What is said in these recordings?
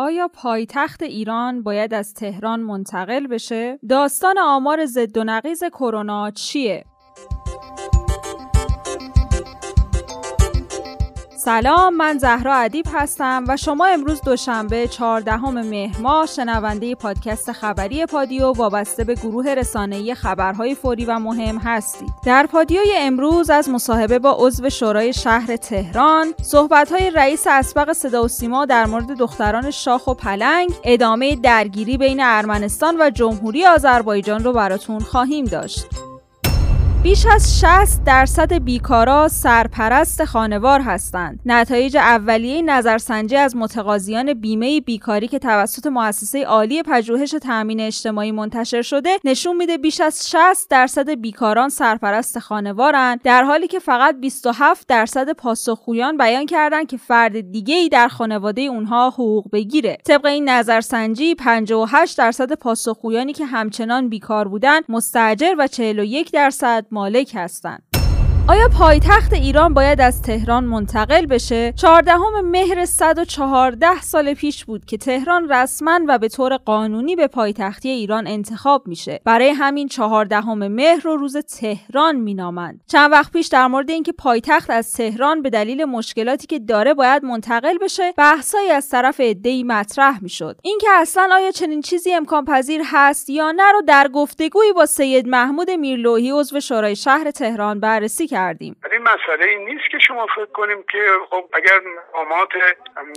آیا پایتخت ایران باید از تهران منتقل بشه؟ داستان آمار ضد و نقیز کرونا چیه؟ سلام من زهرا ادیب هستم و شما امروز دوشنبه 14 مهر ماه شنونده پادکست خبری پادیو وابسته به گروه رسانه‌ای خبرهای فوری و مهم هستید. در پادیوی امروز از مصاحبه با عضو شورای شهر تهران، صحبت‌های رئیس اسبق صدا و سیما در مورد دختران شاخ و پلنگ، ادامه درگیری بین ارمنستان و جمهوری آذربایجان رو براتون خواهیم داشت. بیش از 60 درصد بیکارا سرپرست خانوار هستند. نتایج اولیه نظرسنجی از متقاضیان بیمه بیکاری که توسط مؤسسه عالی پژوهش تأمین اجتماعی منتشر شده نشون میده بیش از 60 درصد بیکاران سرپرست خانوارند در حالی که فقط 27 درصد پاسخگویان بیان کردند که فرد دیگه ای در خانواده اونها حقوق بگیره. طبق این نظرسنجی 58 درصد پاسخگویانی که همچنان بیکار بودند مستاجر و 41 درصد مالک هستند. آیا پایتخت ایران باید از تهران منتقل بشه؟ 14 مهر 114 سال پیش بود که تهران رسما و به طور قانونی به پایتختی ایران انتخاب میشه. برای همین 14 مهر رو روز تهران مینامند. چند وقت پیش در مورد اینکه پایتخت از تهران به دلیل مشکلاتی که داره باید منتقل بشه، بحثایی از طرف عده‌ای مطرح می‌شد. اینکه اصلا آیا چنین چیزی امکان پذیر هست یا نه رو در گفتگویی با سید محمود میرلوهی عضو شورای شهر تهران بررسی کردیم. این مسئله این نیست که شما فکر کنیم که خب اگر مقامات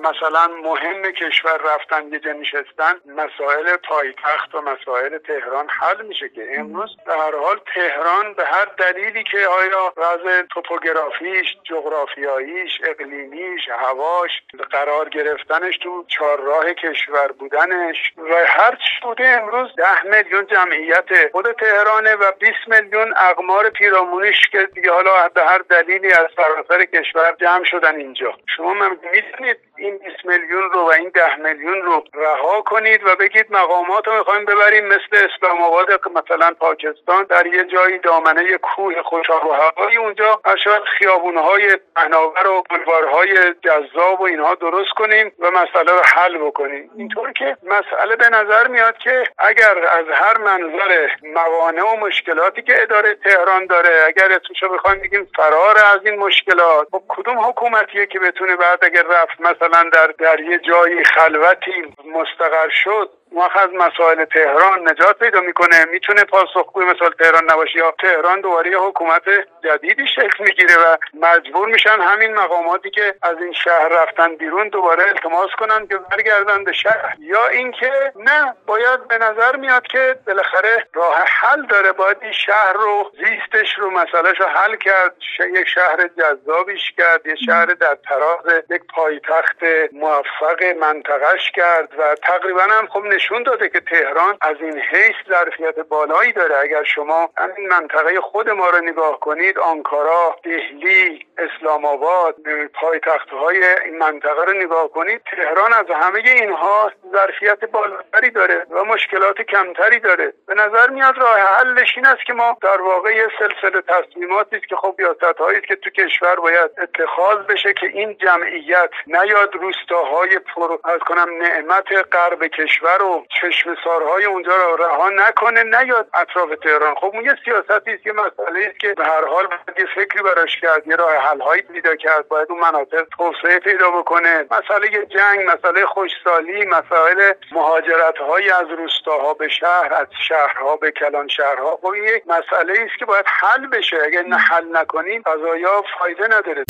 مثلا مهم کشور رفتن یه نشستن مسائل پایتخت و مسائل تهران حل میشه که امروز به هر حال تهران به هر دلیلی که آیا وضع توپوگرافیش جغرافیاییش اقلیمیش هواش قرار گرفتنش تو چهارراه کشور بودنش و هر چی بوده امروز ده میلیون جمعیت خود تهرانه و 20 میلیون اقمار پیرامونش که دیگه حالا به هر دلیلی از سراسر کشور جمع شدن اینجا. شما می‌تونید این 20 میلیون رو و این 10 میلیون رو رها کنید و بگید مقامات رو می‌خوایم ببریم مثل اسلام آباد مثلا پاکستان در یه جایی دامنه کوه خوشاب و هوایی اونجا. شاید خیابونهای پهناور و بلوارهای جذاب و اینها درست کنیم و مسئله رو حل بکنیم. اینطور که مسئله به نظر میاد که اگر از هر منظر موانع و مشکلاتی که اداره تهران داره اگر اسمشو بخوایم بگیم فرار از این مشکلات. خب کدوم حکومتیه که بتونه بعد اگر رفت مثلا در در یه جایی خلوتی مستقر شد وقت از مسائل تهران نجات پیدا می‌کنه. می‌تونه پاسخگوی مثال تهران نباشه یا تهران دوباره یه حکومت جدیدی شکل می‌گیره و مجبور میشن همین مقاماتی که از این شهر رفتن بیرون دوباره التماس کنن که برگردن به شهر. یا اینکه نه باید به نظر میاد که بالاخره راه حل داره. باید این شهر رو زیستش رو مسئلهش رو حل کرد. یک شهر جذابیش کرد. یه شهر در تراز یک پایتخت موفق منطقهش کرد و تقریبا هم خب نشون داده که تهران از این حیث ظرفیت بالایی داره. اگر شما همین منطقه خود ما رو نگاه کنید آنکارا دهلی اسلام آباد پایتخت های این منطقه رو نگاه کنید تهران از همه اینها ظرفیت بالاتری داره و مشکلات کمتری داره. به نظر میاد راه حلش این است که ما در واقع یه سلسله تصمیماتی است که خب ریاست هایی که تو کشور باید اتخاذ بشه که این جمعیت نیاد روستاهای پر از کنم نعمت غرب کشور و چشم سارهای اونجا رو رها نکنه نیاد اطراف تهران. خب اون یه سیاستی است که مسئله است که به هر حال باید یه فکری براش کرد یه راه حل هایی پیدا کرد باید اون مناطق توسعه پیدا بکنه. مسئله جنگ مسئله خوشسالی مسائل مهاجرت های از روستاها به شهر از شهرها به کلان شهرها. خب این یک مسئله است که باید حل بشه. اگر نه حل نکنیم قضایا فایده نداره.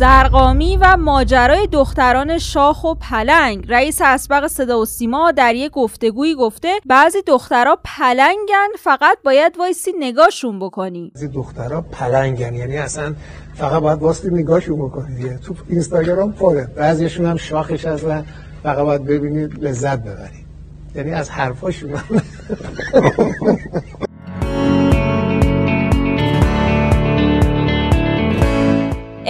زرقامی و ماجرای دختران شاخ و پلنگ. رئیس اسبق صدا و سیما در یک گفتگویی گفته بعضی دخترها پلنگن فقط باید وایسی نگاهشون بکنی. بعضی دخترها پلنگن یعنی اصلا فقط باید واسطی نگاهشون بکنی. تو اینستاگرام پره بعضیشون هم شاخش هستن فقط باید ببینید لذت ببرید یعنی از حرفاشون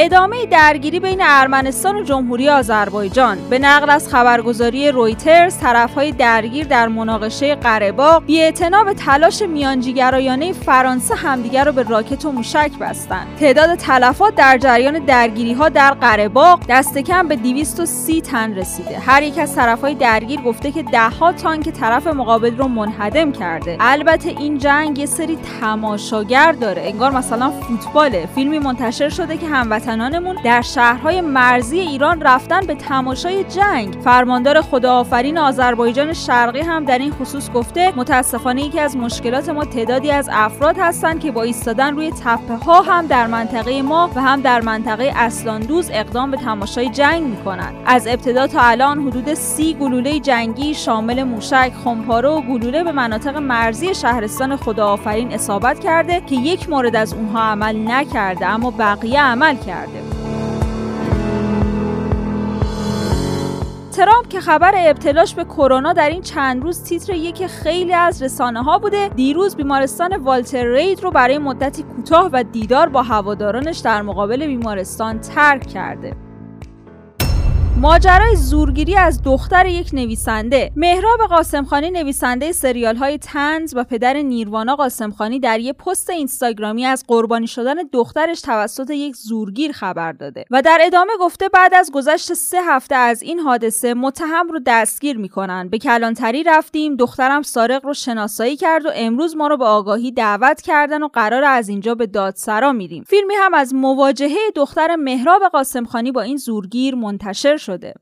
ادامه درگیری بین ارمنستان و جمهوری آذربایجان. به نقل از خبرگزاری رویترز طرفهای درگیر در مناقشه قرهباغ بی‌اعتنا به تلاش میانجیگرایانه فرانسه همدیگر را به راکت و موشک بستند. تعداد تلفات در جریان درگیری ها در قرهباغ دست کم به 230 تن رسیده. هر یک از طرفهای درگیر گفته که دهها تانک طرف مقابل رو منهدم کرده. البته این جنگ یه سری تماشاگر داره. انگار مثلا فوتباله. فیلمی منتشر شده که هموطنانمون در شهرهای مرزی ایران رفتن به تماشای جنگ. فرماندار خداآفرین آذربایجان شرقی هم در این خصوص گفته متاسفانه یکی از مشکلات ما تعدادی از افراد هستند که با ایستادن روی تپه ها هم در منطقه ما و هم در منطقه اسلاندوز اقدام به تماشای جنگ می‌کنند. از ابتدا تا الان حدود سی گلوله جنگی شامل موشک خمپاره و گلوله به مناطق مرزی شهرستان خداآفرین اصابت کرده که یک مورد از اونها عمل نکرده اما بقیه عمل کرده. ترامپ که خبر ابتلاش به کرونا در این چند روز تیتر یک خیلی از رسانه ها بوده دیروز بیمارستان والتر رید رو برای مدتی کوتاه و دیدار با هوادارانش در مقابل بیمارستان ترک کرده. ماجرای زورگیری از دختر یک نویسنده. مهراب قاسمخانی نویسنده سریال های تنز و پدر نیروانا قاسمخانی در یک پست اینستاگرامی از قربانی شدن دخترش توسط یک زورگیر خبر داده و در ادامه گفته بعد از گذشت سه هفته از این حادثه متهم رو دستگیر می‌کنن. به کلانتری رفتیم دخترم سارق رو شناسایی کرد و امروز ما رو به آگاهی دعوت کردن و قرار از اینجا به دادسرا میریم. فیلمی هم از مواجهه دختر مهراب قاسمخانی با این زورگیر منتشر شد شده.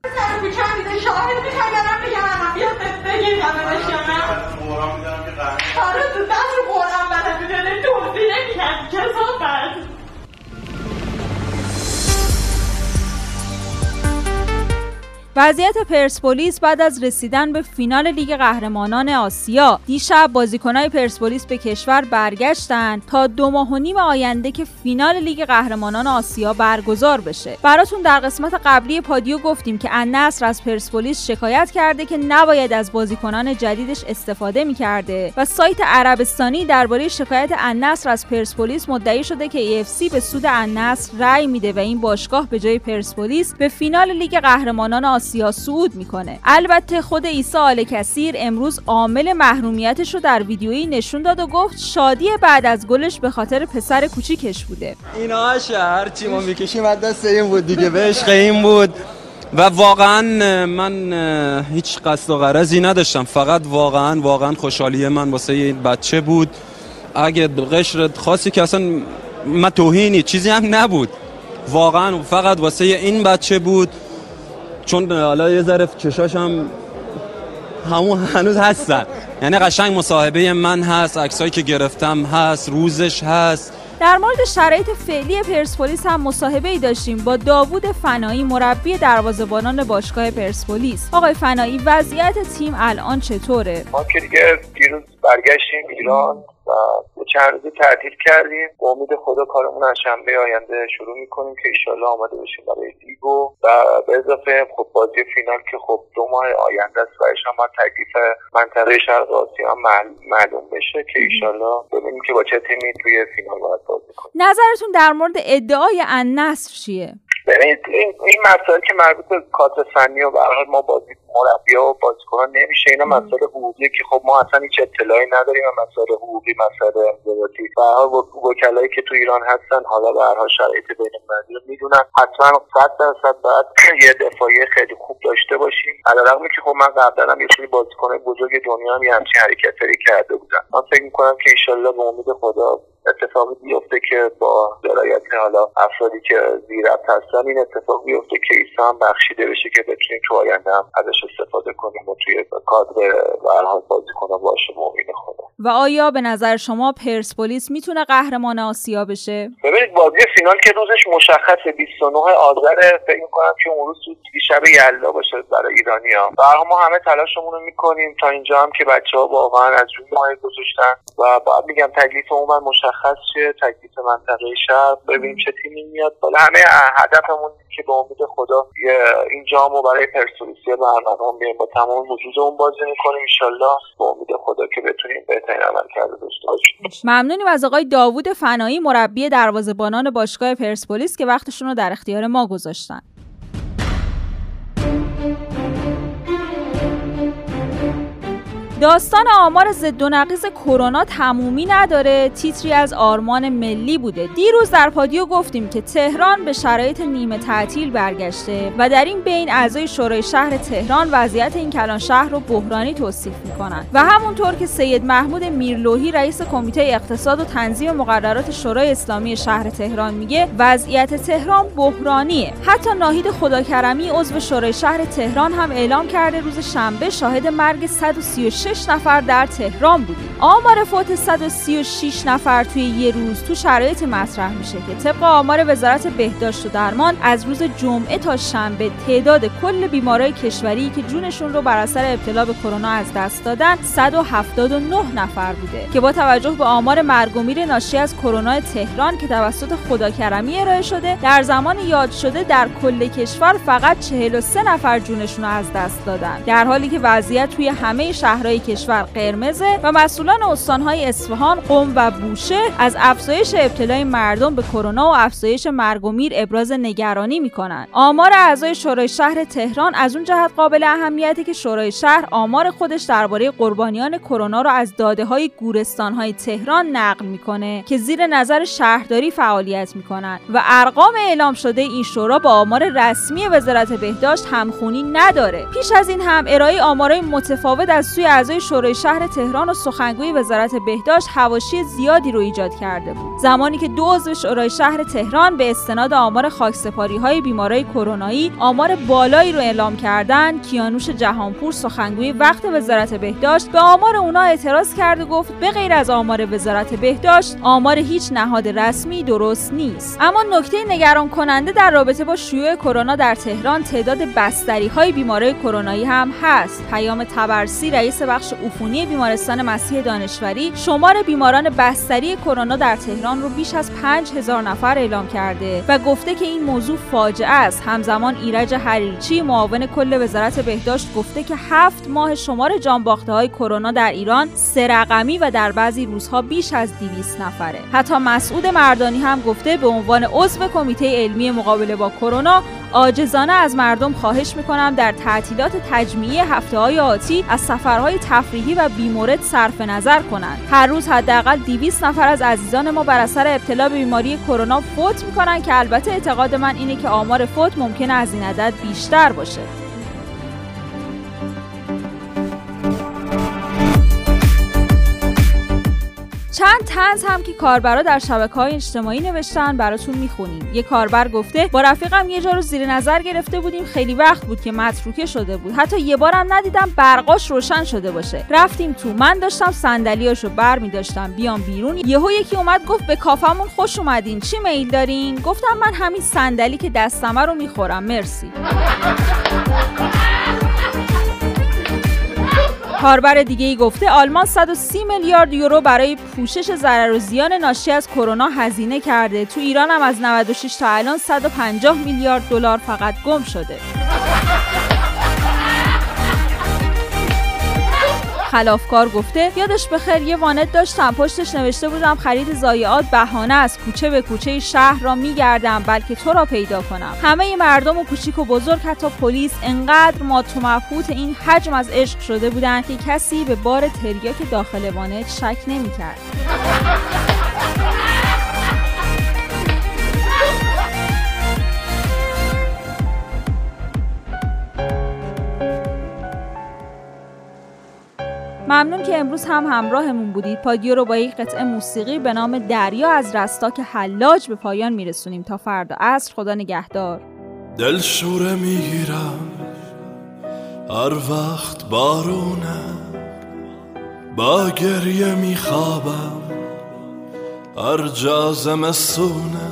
وضعیت پرسپولیس بعد از رسیدن به فینال لیگ قهرمانان آسیا دیشب بازیکنهای پرسپولیس به کشور برگشتن تا دو ماه و نیم آینده که فینال لیگ قهرمانان آسیا برگزار بشه. براتون در قسمت قبلی پادیو گفتیم که النصر از پرسپولیس شکایت کرده که نباید از بازیکنان جدیدش استفاده می‌کرده و سایت عربستانی درباره شکایت النصر از پرسپولیس مدعی شده که EFC به سود النصر رأی میده و این باشگاه به جای پرسپولیس به فینال لیگ قهرمانان آسیا آسیا صعود می‌کنه. البته خود عیسی آل کثیر امروز عامل محرومیتش رو در ویدیویی نشون داد و گفت شادی بعد از گلش به خاطر پسر کوچیکش بوده. اینا هر چی ما می‌کشیم از دست این بود دیگه به عشق این بود. و واقعا من هیچ قصد و غرضی نداشتم. فقط واقعا واقعا خوشحالی من واسه این بچه بود. اگه قشر خاصی که اصلا من توهینی چیزی هم نبود. واقعا فقط واسه این بچه بود. چون حالا یه ذره چشاش هم همون هنوز هستن. یعنی قشنگ مصاحبه من هست عکسایی که گرفتم هست روزش هست. در مورد شرایط فعلی پرسپولیس هم مصاحبه ای داشتیم با داوود فنایی مربی دروازه‌بانان باشگاه پرسپولیس. آقای فنایی وضعیت تیم الان چطوره؟ ما که دیگه دیروز برگشتیم ایران و چند روزی تعطیل کردیم. با امید خدا کارمون از شنبه آینده شروع می‌کنیم که ایشالله آماده بشیم برای دیگو. و به اضافه خب بازی فینال که خب دو ماه آینده است و هم تکلیف منطقه شرق آسیا معلوم بشه که ایشالله ببینیم که با چه تیمی توی فینال باید بازی کنیم. نظرتون در مورد ادعای النصر چیه؟ ببینید این این مسائل که مربوط به کادر فنی و به ما بازی مربی و بازیکنان نمیشه. اینا مسائل حقوقی که خب ما اصلا هیچ اطلاعی نداریم و مسائل حقوقی مسائل انضباطی و وکلایی که تو ایران هستن حالا به هر شرایط بین المللی رو می‌دونن. حتما 100 درصد باید یه دفاعی خیلی خوب داشته باشیم. علیرغم که خب من قبلا هم یه سری بازیکن بزرگ دنیا هم یه همچین حرکتری کرده بودم. من فکر می‌کنم که ایشالله به امید خدا اتفاقی بیفته که با درایت حالا افرادی که زیر هستن این اتفاق بیفته که ایسا هم بخشیده بشه که بتونیم تو آینده هم ازش استفاده کنیم و توی کادر و حال بازی کنم باشه مؤمن خدا. و آیا به نظر شما پرسپولیس می‌تونه قهرمان آسیا بشه؟ ببینید بازی فینال که روزش مشخصه 29 آذر فکر می‌کنم که اون روز شب یلدا باشه برای ایرانیا. و ما همه تلاشمون رو می‌کنیم تا اینجا هم که بچه ها واقعا از جون ماه گذاشتن. و باید میگم تکلیف عموما مشخص شه تکلیف منطقه شهر. ببینیم چه تیمی میاد. بالا همه هدفمون که به امید خدا این جامو برای پرسپولیس برنامه بیایم با تمام وجودمون بازی می‌کنیم انشالله. به امید خدا که بتونیم این عمل کرده داشته باشیم. ممنونیم از آقای داوود فنایی مربی دروازه‌بانان باشگاه پرسپولیس که وقتشون رو در اختیار ما گذاشتن. داستان آمار ضد و نقیز کرونا تمومی نداره. تیتری از آرمان ملی بوده. دیروز در پادیو گفتیم که تهران به شرایط نیمه تعطیل برگشته و در این بین اعضای شورای شهر تهران وضعیت این کلان شهر رو بحرانی توصیف می‌کنن. و همونطور که سید محمود میرلوهی رئیس کمیته اقتصاد و تنظیم مقررات شورای اسلامی شهر تهران میگه وضعیت تهران بحرانیه. حتی ناهید خداکرمی عضو شورای شهر تهران هم اعلام کرده روز شنبه شاهد مرگ 136 6 نفر در تهران بودیم. آمار فوت 136 نفر توی یه روز تو شرایط مطرح میشه که طبق آمار وزارت بهداشت و درمان از روز جمعه تا شنبه تعداد کل بیمارای کشوری که جونشون رو بر اثر ابتلا به کرونا از دست دادن 179 نفر بوده که با توجه به آمار مرگ و میر ناشی از کرونا تهران که توسط خداکرمی ارائه شده در زمان یاد شده در کل کشور فقط 43 نفر جونشون رو از دست دادن. در حالی که وضعیت توی همه شهرهای کشور قرمزه و مسئولان استانهای اصفهان، قم و بوشه از افزایش ابتلای مردم به کرونا و افزایش مرگ و میر ابراز نگرانی می‌کنند. آمار اعضای شورای شهر تهران از اون جهت قابل اهمیتی که شورای شهر آمار خودش درباره قربانیان کرونا را از داده های گورستان های تهران نقل می‌کنه که زیر نظر شهرداری فعالیت می‌کنند و ارقام اعلام شده این شورا با آمار رسمی وزارت بهداشت همخونی نداره پیش از این هم ارائه آمارای متفاوت از سوی اعضای شورای شهر تهران و سخنگوی وزارت بهداشت حواشی زیادی رو ایجاد کرده بود. زمانی که دو عضو شورای شهر تهران به استناد آمار خاکسپاری های بیمارای کرونایی آمار بالایی رو اعلام کردن کیانوش جهانپور سخنگوی وقت وزارت بهداشت به آمار اونا اعتراض کرد و گفت به غیر از آمار وزارت بهداشت آمار هیچ نهاد رسمی درست نیست. اما نکته نگران کننده در رابطه با شیوع کرونا در تهران تعداد بستری های بیماری کرونایی هم هست. پیام تبرسی رئیس بخش عفونی بیمارستان مسیح دانشوری شمار بیماران بستری کرونا در تهران رو بیش از 5000 نفر اعلام کرده و گفته که این موضوع فاجعه است. همزمان ایرج حریرچی معاون کل وزارت بهداشت گفته که هفت ماه شمار جانباخته های کرونا در ایران سه و در بعضی روزها بیش از 200 نفره. حتی مسعود مردانی هم گفته به عنوان عضو کمیته علمی مقابله با کرونا عاجزانه از مردم خواهش می‌کنم در تعطیلات تجمیعی هفته های آتی از سفرهای تفریحی و بیمورد صرف نظر کنند. هر روز حداقل 200 نفر از عزیزان ما بر اثر ابتلا به بیماری کرونا فوت می‌کنن که البته اعتقاد من اینه که آمار فوت ممکنه از این عدد بیشتر باشه. چند تنز هم که کاربرا در شبکه های اجتماعی نوشتن براتون می‌خونیم. یه کاربر گفته با رفیقم یه جا رو زیر نظر گرفته بودیم خیلی وقت بود که متروکه شده بود. حتی یه بارم ندیدم برقاش روشن شده باشه. رفتیم تو من داشتم صندلیاشو بر می بیام بیرون. یهو یکی اومد گفت به کافمون خوش اومدین. چی میل دارین؟ گفتم من همین صندلی که دستمه رو می‌خورم. مرسی. کاربر دیگه ای گفته آلمان 130 میلیارد یورو برای پوشش ضرر و زیان ناشی از کرونا هزینه کرده. تو ایران هم از 96 تا الان 150 میلیارد دلار فقط گم شده. خلافکار گفته یادش بخیر یه وانت داشتم. پشتش نوشته بودم خرید ضایعات بهانه از کوچه به کوچه شهر را میگردم بلکه تو را پیدا کنم. همه مردم و کوچیک و بزرگ حتی پلیس انقدر ما تو این حجم از عشق شده بودند که کسی به بار تریاک داخل وانت شک نمی‌کرد. ممنون که امروز هم همراهمون بودید. پادیو رو با یک قطعه موسیقی به نام دریا از رستاک حلاج به پایان میرسونیم. تا فردا عصر خدا نگهدار. دل شوره می‌گیرم. هر وقت بارونه با گریه میخوابم. هر جا زمستونه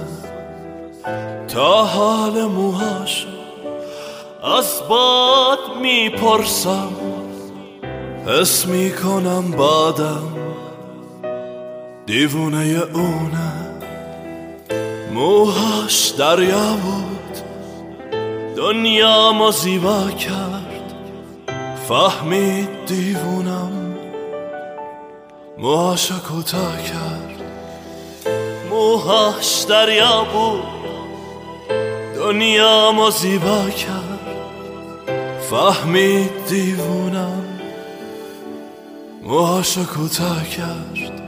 تا حال موهاش از باد می‌پرسم. حس می‌کنم بادم دیوونه اونه. موهاش دریا بود دنیا ما زیبا کرد. فهمید دیوونم موهاشو کوتاه کرد. موهاش دریا بود دنیا ما زیبا کرد. فهمید دیوونم موهاشو کوتاه کرد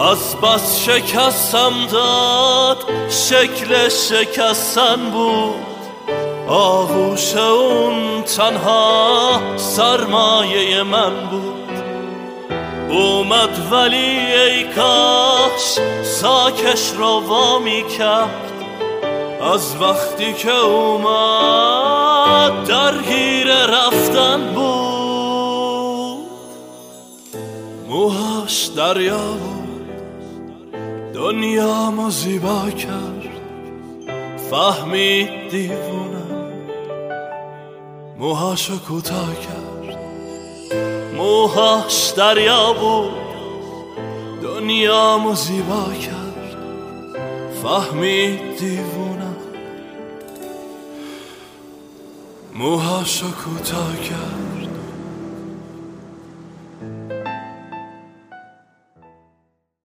از بس شکستم داد شکل شکستن بود. آغوش اون تنها سرمایه من بود. اومد ولی ای کاش ساکش رو وامی کرد. از وقتی که اومد درگیر رفتن بود. موهاش دریا بود. دنیا ما زیبا کرد. فهمید دیوونم موهاشو کوتاه کرد. موهاش دریا بود. دنیا ما زیبا کرد. فهمید دیوونم موهاشو کوتاه کرد.